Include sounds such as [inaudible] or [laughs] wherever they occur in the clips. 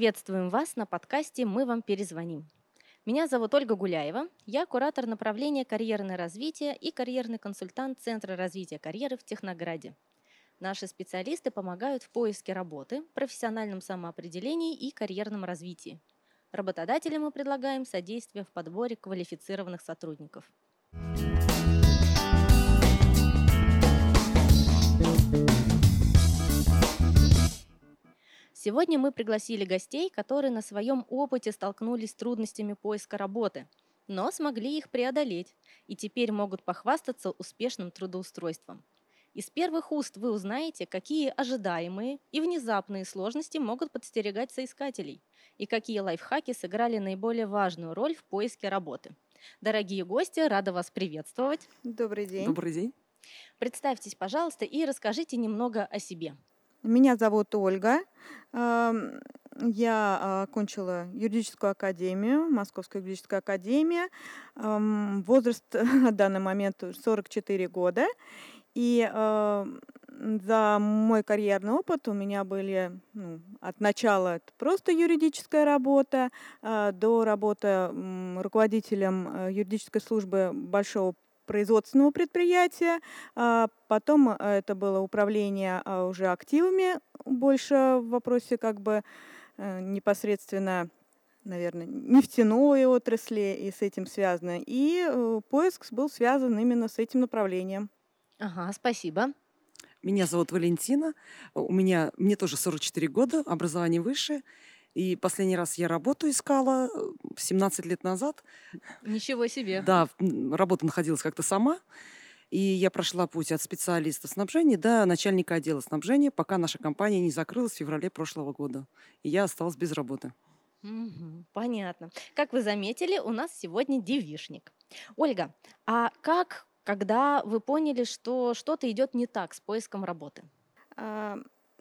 Приветствуем вас на подкасте «Мы вам перезвоним». Меня зовут Ольга Гуляева, я куратор направления карьерное развитие и карьерный консультант Центра развития карьеры в Технограде. Наши специалисты помогают в поиске работы, профессиональном самоопределении и карьерном развитии. Работодателям мы предлагаем содействие в подборе квалифицированных сотрудников. Сегодня мы пригласили гостей, которые на своем опыте столкнулись с трудностями поиска работы, но смогли их преодолеть и теперь могут похвастаться успешным трудоустройством. Из первых уст вы узнаете, какие ожидаемые и внезапные сложности могут подстерегать соискателей и какие лайфхаки сыграли наиболее важную роль в поиске работы. Дорогие гости, рада вас приветствовать. Добрый день. Добрый день. Представьтесь, пожалуйста, и расскажите немного о себе. Меня зовут Ольга. Я окончила юридическую академию, Московская юридическая академия. Возраст [laughs] на данный момент 44 года. И за мой карьерный опыт у меня были ну, от начала просто юридическая работа, а, до работы руководителем э, юридической службы большого производственного предприятия, а потом э, это было управление а, уже активами, больше в вопросе как бы э, непосредственно наверное, нефтяной отрасли и с этим связано. И э, поиск был связан именно с этим направлением. Ага, спасибо. Меня зовут Валентина. У меня, мне тоже 44 года, образование высшее. И последний раз я работу искала 17 э, лет назад. Ничего себе. Да, работа находилась как-то сама. И я прошла путь от специалиста снабжения до начальника отдела снабжения, пока наша компания не закрылась в феврале прошлого года. И я осталась без работы. Угу, понятно. Как вы заметили, у нас сегодня девишник. Ольга, а как, когда вы поняли, что что-то идет не так с поиском работы?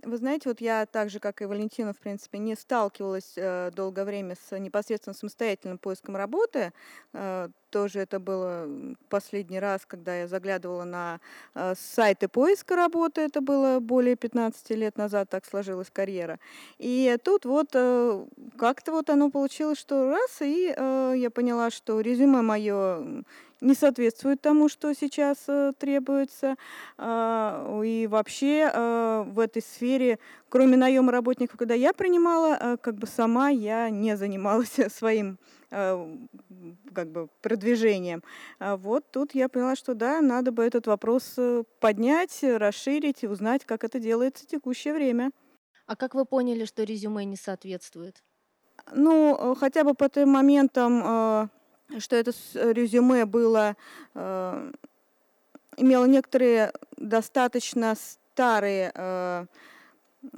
Вы знаете, вот я так же, как и Валентина, в принципе, не сталкивалась э, долгое время с непосредственно самостоятельным поиском работы. Э, тоже это было последний раз, когда я заглядывала на э, сайты поиска работы. Это было более 15 лет назад, так сложилась карьера. И тут вот э, как-то вот оно получилось, что раз, и э, я поняла, что резюме мое не соответствует тому, что сейчас э, требуется. Э, и вообще э, в этой сфере, кроме наема работников, когда я принимала, э, как бы сама я не занималась [laughs] своим как бы продвижением. А вот тут я поняла, что да, надо бы этот вопрос э, поднять, расширить и узнать, как это делается в текущее время. А как вы поняли, что резюме не соответствует? Ну, э, хотя бы по тем моментам, что это резюме было, имело некоторые достаточно старые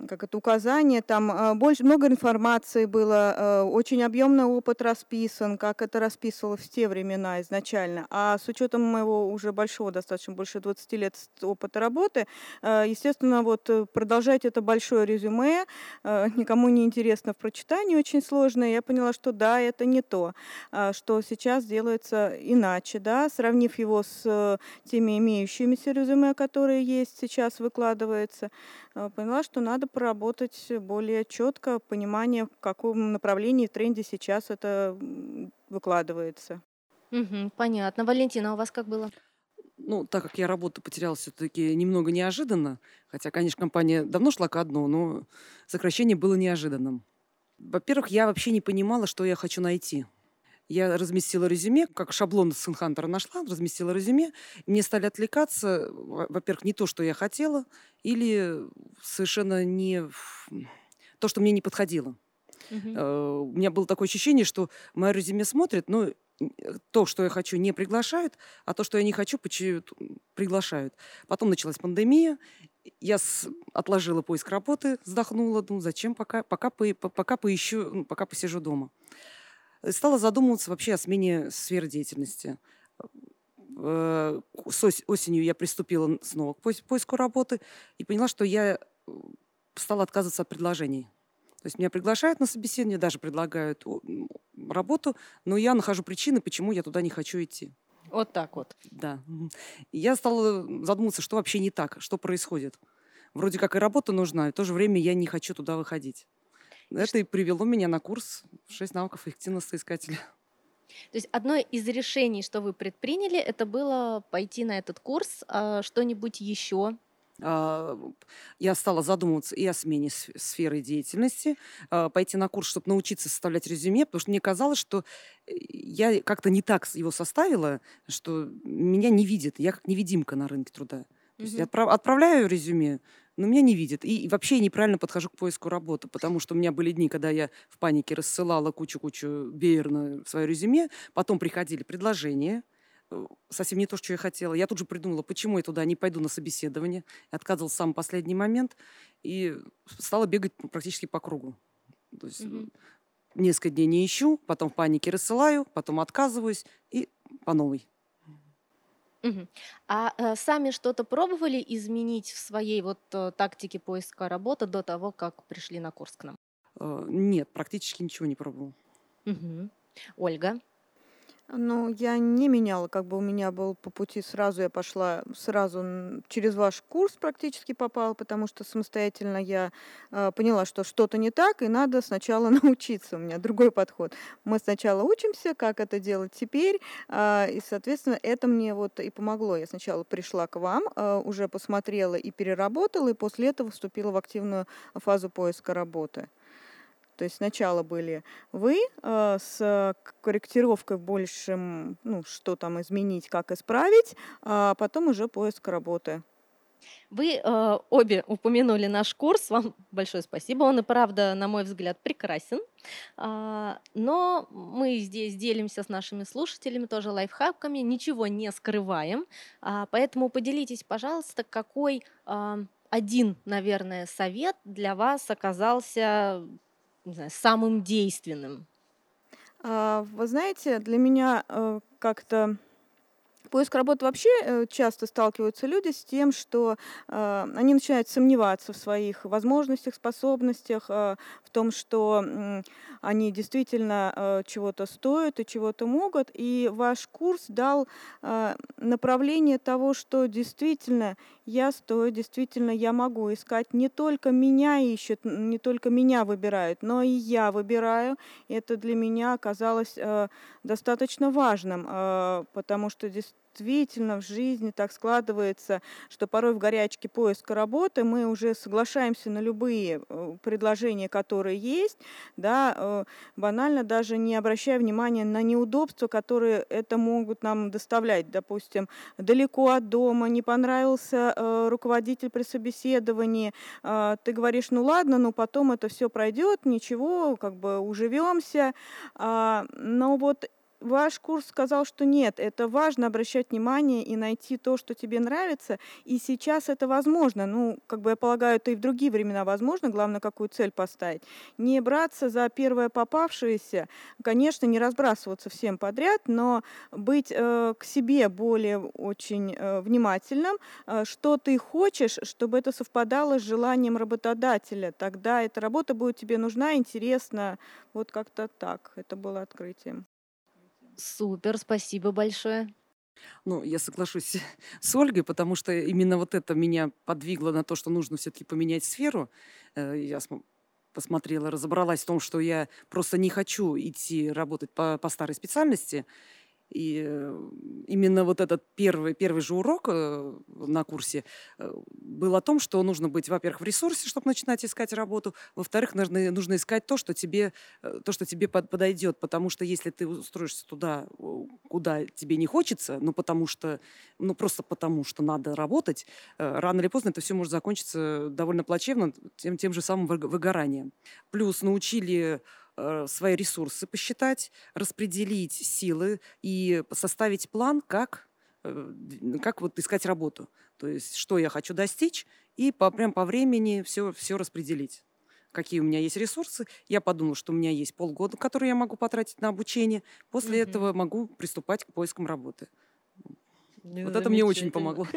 как это указание, там а, больше, много информации было, а, очень объемный опыт расписан, как это расписывалось в те времена изначально. А с учетом моего уже большого, достаточно больше 20 лет опыта работы, а, естественно, вот э, продолжать это большое резюме никому не интересно в прочитании, очень сложно. Я поняла, что да, это не то, что сейчас делается иначе, да, сравнив его с э, теми имеющимися резюме, которые есть сейчас, выкладывается, поняла, что надо поработать более четко, понимание, в каком направлении, в тренде сейчас это выкладывается. Угу, понятно. Валентина, а у вас как было? Ну, так как я работу потеряла все-таки немного неожиданно, хотя, конечно, компания давно шла ко дну, но сокращение было неожиданным. Во-первых, я вообще не понимала, что я хочу найти. Я разместила резюме, как шаблон с Инхантера нашла, разместила резюме. Мне стали отвлекаться, во-первых, не то, что я хотела, или совершенно не то, что мне не подходило. Uh-huh. У меня было такое ощущение, что мое резюме смотрит, но то, что я хочу, не приглашают, а то, что я не хочу, приглашают. Потом началась пандемия, я с... отложила поиск работы, вздохнула, ну зачем пока, пока, по... пока поищу, ну, пока посижу дома стала задумываться вообще о смене сферы деятельности. Э, с осенью я приступила снова к поиску работы и поняла, что я э, стала отказываться от предложений. То есть меня приглашают на собеседование, даже предлагают работу, но я нахожу причины, почему я туда не хочу идти. Вот так вот. Да. Я стала задумываться, что вообще не так, что происходит. Вроде как и работа нужна, и в то же время я не хочу туда выходить. Это и привело меня на курс «6 навыков эффективного соискателя». То есть одно из решений, что вы предприняли, это было пойти на этот курс, а что-нибудь еще а, я стала задумываться и о смене сферы деятельности, а, пойти на курс, чтобы научиться составлять резюме, потому что мне казалось, что э, я как-то не так его составила, что меня не видят, я как невидимка на рынке труда. То есть я отправляю резюме, но меня не видят. И, вообще я неправильно подхожу к поиску работы, потому что у меня были дни, когда я в панике рассылала кучу-кучу веерно свое резюме, потом приходили предложения, Э, совсем не то, что я хотела. Я тут же придумала, почему я туда не пойду на собеседование. Отказывалась в самый последний момент и стала бегать практически по кругу. То есть угу. несколько дней не ищу, потом в панике рассылаю, потом отказываюсь и по новой. Угу. А э, сами что-то пробовали изменить в своей вот э, тактике поиска работы до того, как пришли на курс к нам? Э, нет, практически ничего не пробовал. Угу. Ольга? Ну, я не меняла, как бы у меня был по пути сразу, я пошла сразу через ваш курс практически попала, потому что самостоятельно я э, поняла, что что-то не так, и надо сначала [laughs] научиться. У меня другой подход. Мы сначала учимся, как это делать теперь, э, и, соответственно, это мне вот и помогло. Я сначала пришла к вам, э, уже посмотрела и переработала, и после этого вступила в активную фазу поиска работы. То есть сначала были вы э, с корректировкой в большем, ну, что там изменить, как исправить, а потом уже поиск работы. Вы э, обе упомянули наш курс, вам большое спасибо. Он и правда, на мой взгляд, прекрасен. А, но мы здесь делимся с нашими слушателями тоже лайфхаками, ничего не скрываем. А, поэтому поделитесь, пожалуйста, какой а, один, наверное, совет для вас оказался не знаю, самым действенным? А, вы знаете, для меня э, как-то поиск работы вообще э, часто сталкиваются люди с тем, что э, они начинают сомневаться в своих возможностях, способностях, э, в том, что они действительно чего-то стоят и чего-то могут. И ваш курс дал направление того, что действительно я стою, действительно я могу искать. Не только меня ищут, не только меня выбирают, но и я выбираю. Это для меня оказалось достаточно важным, потому что действительно действительно в жизни так складывается, что порой в горячке поиска работы мы уже соглашаемся на любые э, предложения, которые есть, да, э, банально даже не обращая внимания на неудобства, которые это могут нам доставлять. Допустим, далеко от дома, не понравился э, руководитель при собеседовании, ты говоришь, ну ладно, но потом это все пройдет, ничего, как бы уживемся. А, но вот ваш курс сказал, что нет, это важно обращать внимание и найти то, что тебе нравится, и сейчас это возможно. Ну, как бы я полагаю, это и в другие времена возможно, главное, какую цель поставить. Не браться за первое попавшееся, конечно, не разбрасываться всем подряд, но быть э, к себе более очень э, внимательным, э, что ты хочешь, чтобы это совпадало с желанием работодателя. Тогда эта работа будет тебе нужна, интересна. Вот как-то так. Это было открытием. Супер, спасибо большое. Ну, я соглашусь [laughs] с Ольгой, потому что именно вот это меня подвигло на то, что нужно все-таки поменять сферу. Э, я посмотрела, разобралась в том, что я просто не хочу идти работать по, по старой специальности. И э, именно вот этот первый, первый же урок э, на курсе был о том, что нужно быть, во-первых, в ресурсе, чтобы начинать искать работу, во-вторых, нужно, нужно искать то, что тебе, то, что тебе подойдет, потому что если ты устроишься туда, куда тебе не хочется, ну потому что, ну просто потому что надо работать, рано или поздно это все может закончиться довольно плачевно, тем, тем же самым выгоранием. Плюс научили Э, свои ресурсы посчитать, распределить силы и составить план, как, э, как вот искать работу. То есть, что я хочу достичь, и по, прям по времени все, все распределить какие у меня есть ресурсы. Я подумала, что у меня есть полгода, которые я могу потратить на обучение. После угу. этого могу приступать к поискам работы. Вот это мне очень помогло.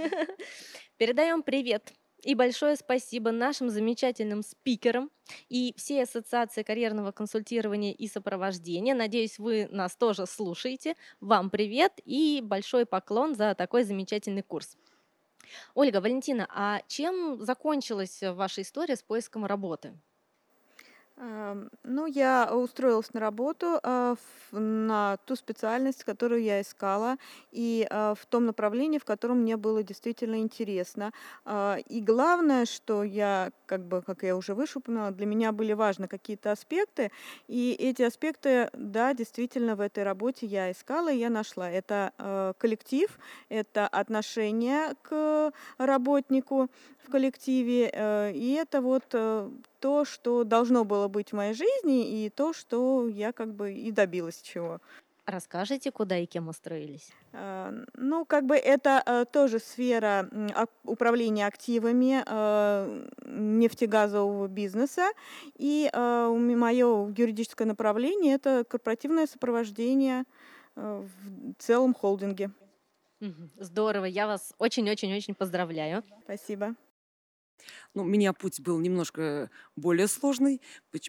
[laughs] Передаем привет и большое спасибо нашим замечательным спикерам и всей Ассоциации карьерного консультирования и сопровождения. Надеюсь, вы нас тоже слушаете. Вам привет и большой поклон за такой замечательный курс. Ольга, Валентина, а чем закончилась ваша история с поиском работы? Ну, я устроилась на работу, а, на ту специальность, которую я искала, и, а, в том направлении, в котором мне было действительно интересно. А, и главное, что я, как бы, как я уже выше упоминала, для меня были важны какие-то аспекты, и эти аспекты, да, действительно в этой работе я искала и я нашла. Это, коллектив, это отношение к работнику в коллективе, э, и это вот, э, то, что должно было быть моей жизни, и то, что я как бы и добилась чего. Расскажите, куда и кем устроились? А, ну, как бы это, э, тоже сфера, управления активами, э, нефтегазового бизнеса. И, э, моё юридическое направление- это корпоративное сопровождение, в целом холдинге. Здорово, я вас очень очень очень поздравляю. Спасибо. Ну, у меня путь был немножко более сложный,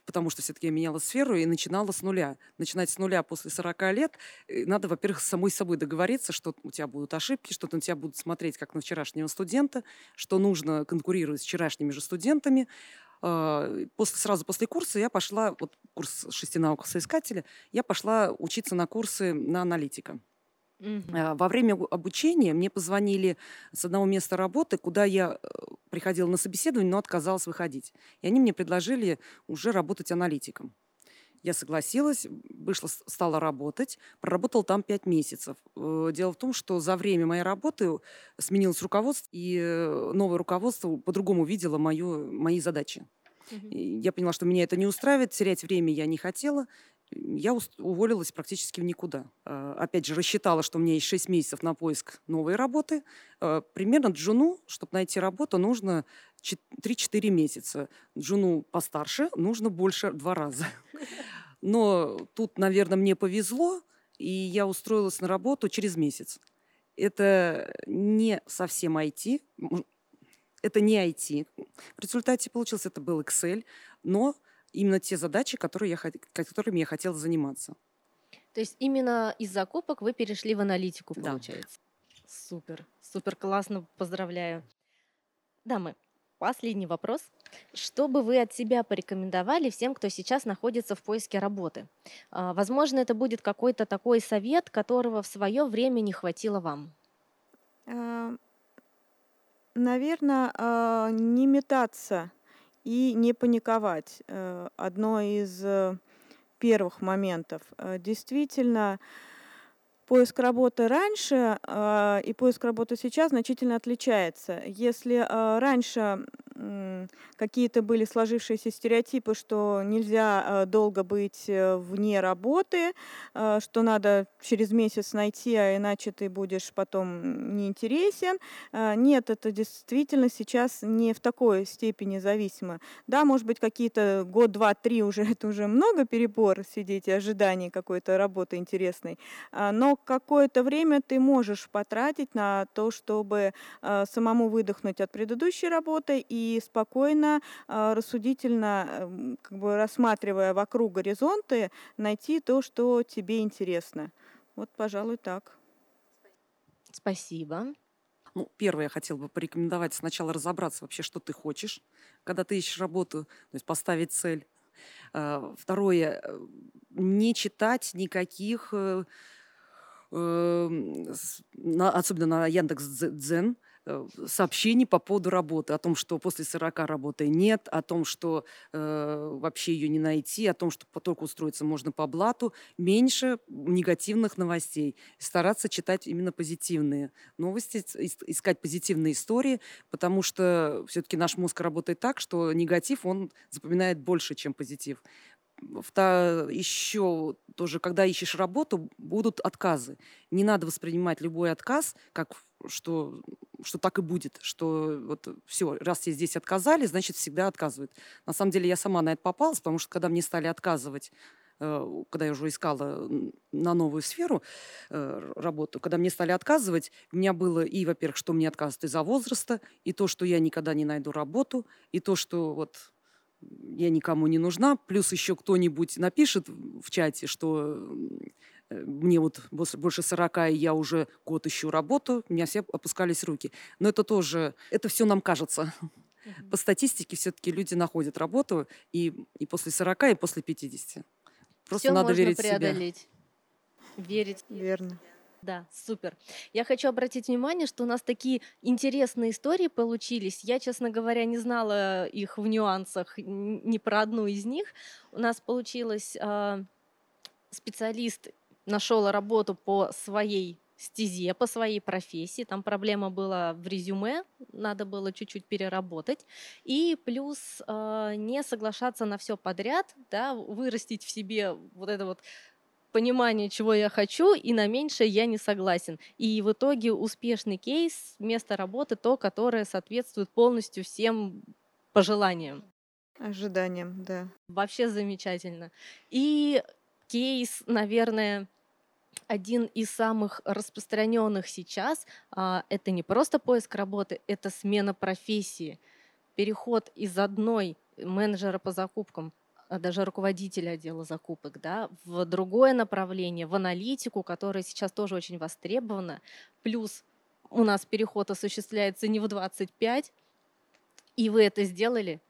потому что все-таки я меняла сферу и начинала с нуля. Начинать с нуля после 40 лет, э, надо, во-первых, с самой собой договориться, что у тебя будут ошибки, что на тебя будут смотреть как на вчерашнего студента, что нужно конкурировать с вчерашними же студентами. А, после, сразу после курса я пошла, вот курс шести наук соискателя, я пошла учиться на курсы на аналитика. А, во время обучения мне позвонили с одного места работы, куда я э, приходила на собеседование, но отказалась выходить. И они мне предложили уже работать аналитиком. Я согласилась, вышла, стала работать, проработала там пять месяцев. Э, дело в том, что за время моей работы сменилось руководство, и новое руководство по-другому видело мою, мои задачи. Мгм. Я поняла, что меня это не устраивает, терять время я не хотела я уволилась практически в никуда. А, опять же, рассчитала, что у меня есть 6 месяцев на поиск новой работы. А, примерно джуну, чтобы найти работу, нужно 3-4 месяца. Джуну постарше нужно больше два раза. [laughs] Но тут, наверное, мне повезло, и я устроилась на работу через месяц. Это не совсем IT, это не IT. В результате получился это был Excel, но именно те задачи, которые я, которыми я хотела заниматься. То есть именно из закупок вы перешли в аналитику, Да. получается? Супер, супер классно, поздравляю. Дамы, последний вопрос. Что бы вы от себя порекомендовали всем, кто сейчас находится в поиске работы? А, Возможно, это будет какой-то такой совет, которого в свое время не хватило вам. А, Наверно, а, не метаться и не паниковать. Э, одно из э, первых моментов. Э, действительно, поиск работы раньше и поиск работы сейчас значительно отличается. Если раньше какие-то были сложившиеся стереотипы, что нельзя э, долго быть э, вне работы, э, что надо через месяц найти, а иначе ты будешь потом неинтересен. Нет, это действительно сейчас не в такой степени зависимо. Да, может быть, какие-то год, два, три уже [laughs] это уже много перебор сидеть и ожидание какой-то работы интересной. Но какое-то время ты можешь потратить на то, чтобы самому выдохнуть от предыдущей работы и спокойно, а, рассудительно, эм, как бы рассматривая вокруг горизонты, найти то, что тебе интересно. Вот, пожалуй, так. Спасибо. Ну, первое, я хотела бы порекомендовать сначала разобраться вообще, что ты хочешь, когда ты ищешь работу, то есть поставить цель. Второе, э, не читать никаких, эм, особенно на Яндекс.Дзен, Э, сообщений по поводу работы, о том, что после 40 работы нет, о том, что э, вообще ее не найти, о том, что только устроиться можно по блату, меньше негативных новостей. Стараться читать именно позитивные новости, искать позитивные истории, потому что все-таки наш мозг работает так, что негатив, он запоминает больше, чем позитив еще тоже, когда ищешь работу, будут отказы. Не надо воспринимать любой отказ как что, что так и будет, что вот все, раз тебе здесь отказали, значит всегда отказывают. На самом деле я сама на это попалась, потому что когда мне стали отказывать э, когда я уже искала на новую сферу э, работу, когда мне стали отказывать, у меня было и, во-первых, что мне отказывают из-за возраста, и то, что я никогда не найду работу, и то, что вот я никому не нужна, плюс еще кто-нибудь напишет в чате, что э, мне вот больше 40, и я уже год ищу работу, у меня все опускались руки. Но это тоже, это все нам кажется. по статистике все-таки люди находят работу и, и после 40, и после 50. Просто Все надо можно верить в себя. преодолеть. Верить. Верно. Да, супер. Я хочу обратить внимание, что у нас такие интересные истории получились. Я, честно говоря, не знала их в нюансах ни про одну из них. У нас получилось а, специалист нашел работу по своей стезе, по своей профессии. Там проблема была в резюме, надо было чуть-чуть переработать. И плюс а, не соглашаться на все подряд, да, вырастить в себе вот это вот понимание, чего я хочу, и на меньшее я не согласен. И в итоге успешный кейс, место работы то, которое соответствует полностью всем пожеланиям. Ожиданием, да. Вообще замечательно. И кейс, наверное, один из самых распространенных сейчас. а, Это не просто поиск работы, это смена профессии. Переход из одной менеджера по закупкам даже руководителя отдела закупок, да, в другое направление, в аналитику, которая сейчас тоже очень востребована. Плюс у нас переход осуществляется не в 25, и вы это сделали.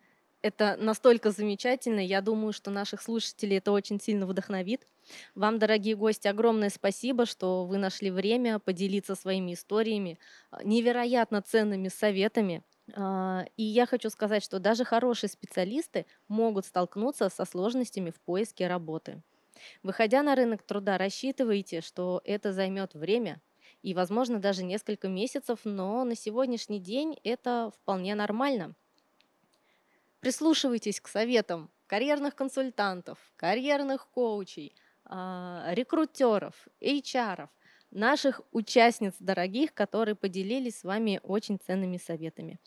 Это настолько замечательно. Я думаю, что наших слушателей это очень сильно вдохновит. Вам, дорогие гости, огромное спасибо, что вы нашли время поделиться своими историями, а, невероятно ценными советами. А, И я хочу сказать, что даже хорошие специалисты могут столкнуться со сложностями в поиске работы. Выходя на рынок труда, рассчитывайте, что это займет время и, возможно, даже несколько месяцев, но на сегодняшний день это вполне нормально. Прислушивайтесь к советам карьерных консультантов, карьерных коучей, а, рекрутеров, HR, наших участниц дорогих, которые поделились с вами очень ценными советами.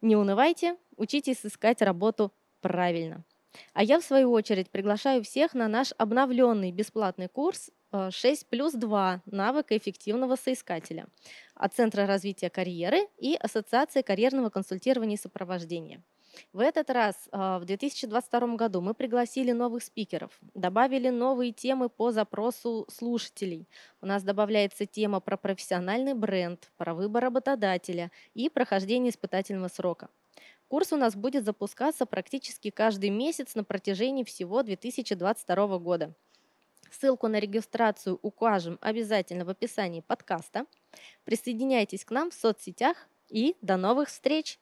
Не унывайте, учитесь искать работу правильно. А я, в свою очередь, приглашаю всех на наш обновленный бесплатный курс э, 6 плюс 2 навыка эффективного соискателя от Центра развития карьеры и Ассоциации карьерного консультирования и сопровождения. В этот раз, а, в 2022 году, мы пригласили новых спикеров, добавили новые темы по запросу слушателей. У нас добавляется тема про профессиональный бренд, про выбор работодателя и прохождение испытательного срока. Курс у нас будет запускаться практически каждый месяц на протяжении всего 2022 года. Ссылку на регистрацию укажем обязательно в описании подкаста. Присоединяйтесь к нам в соцсетях и до новых встреч!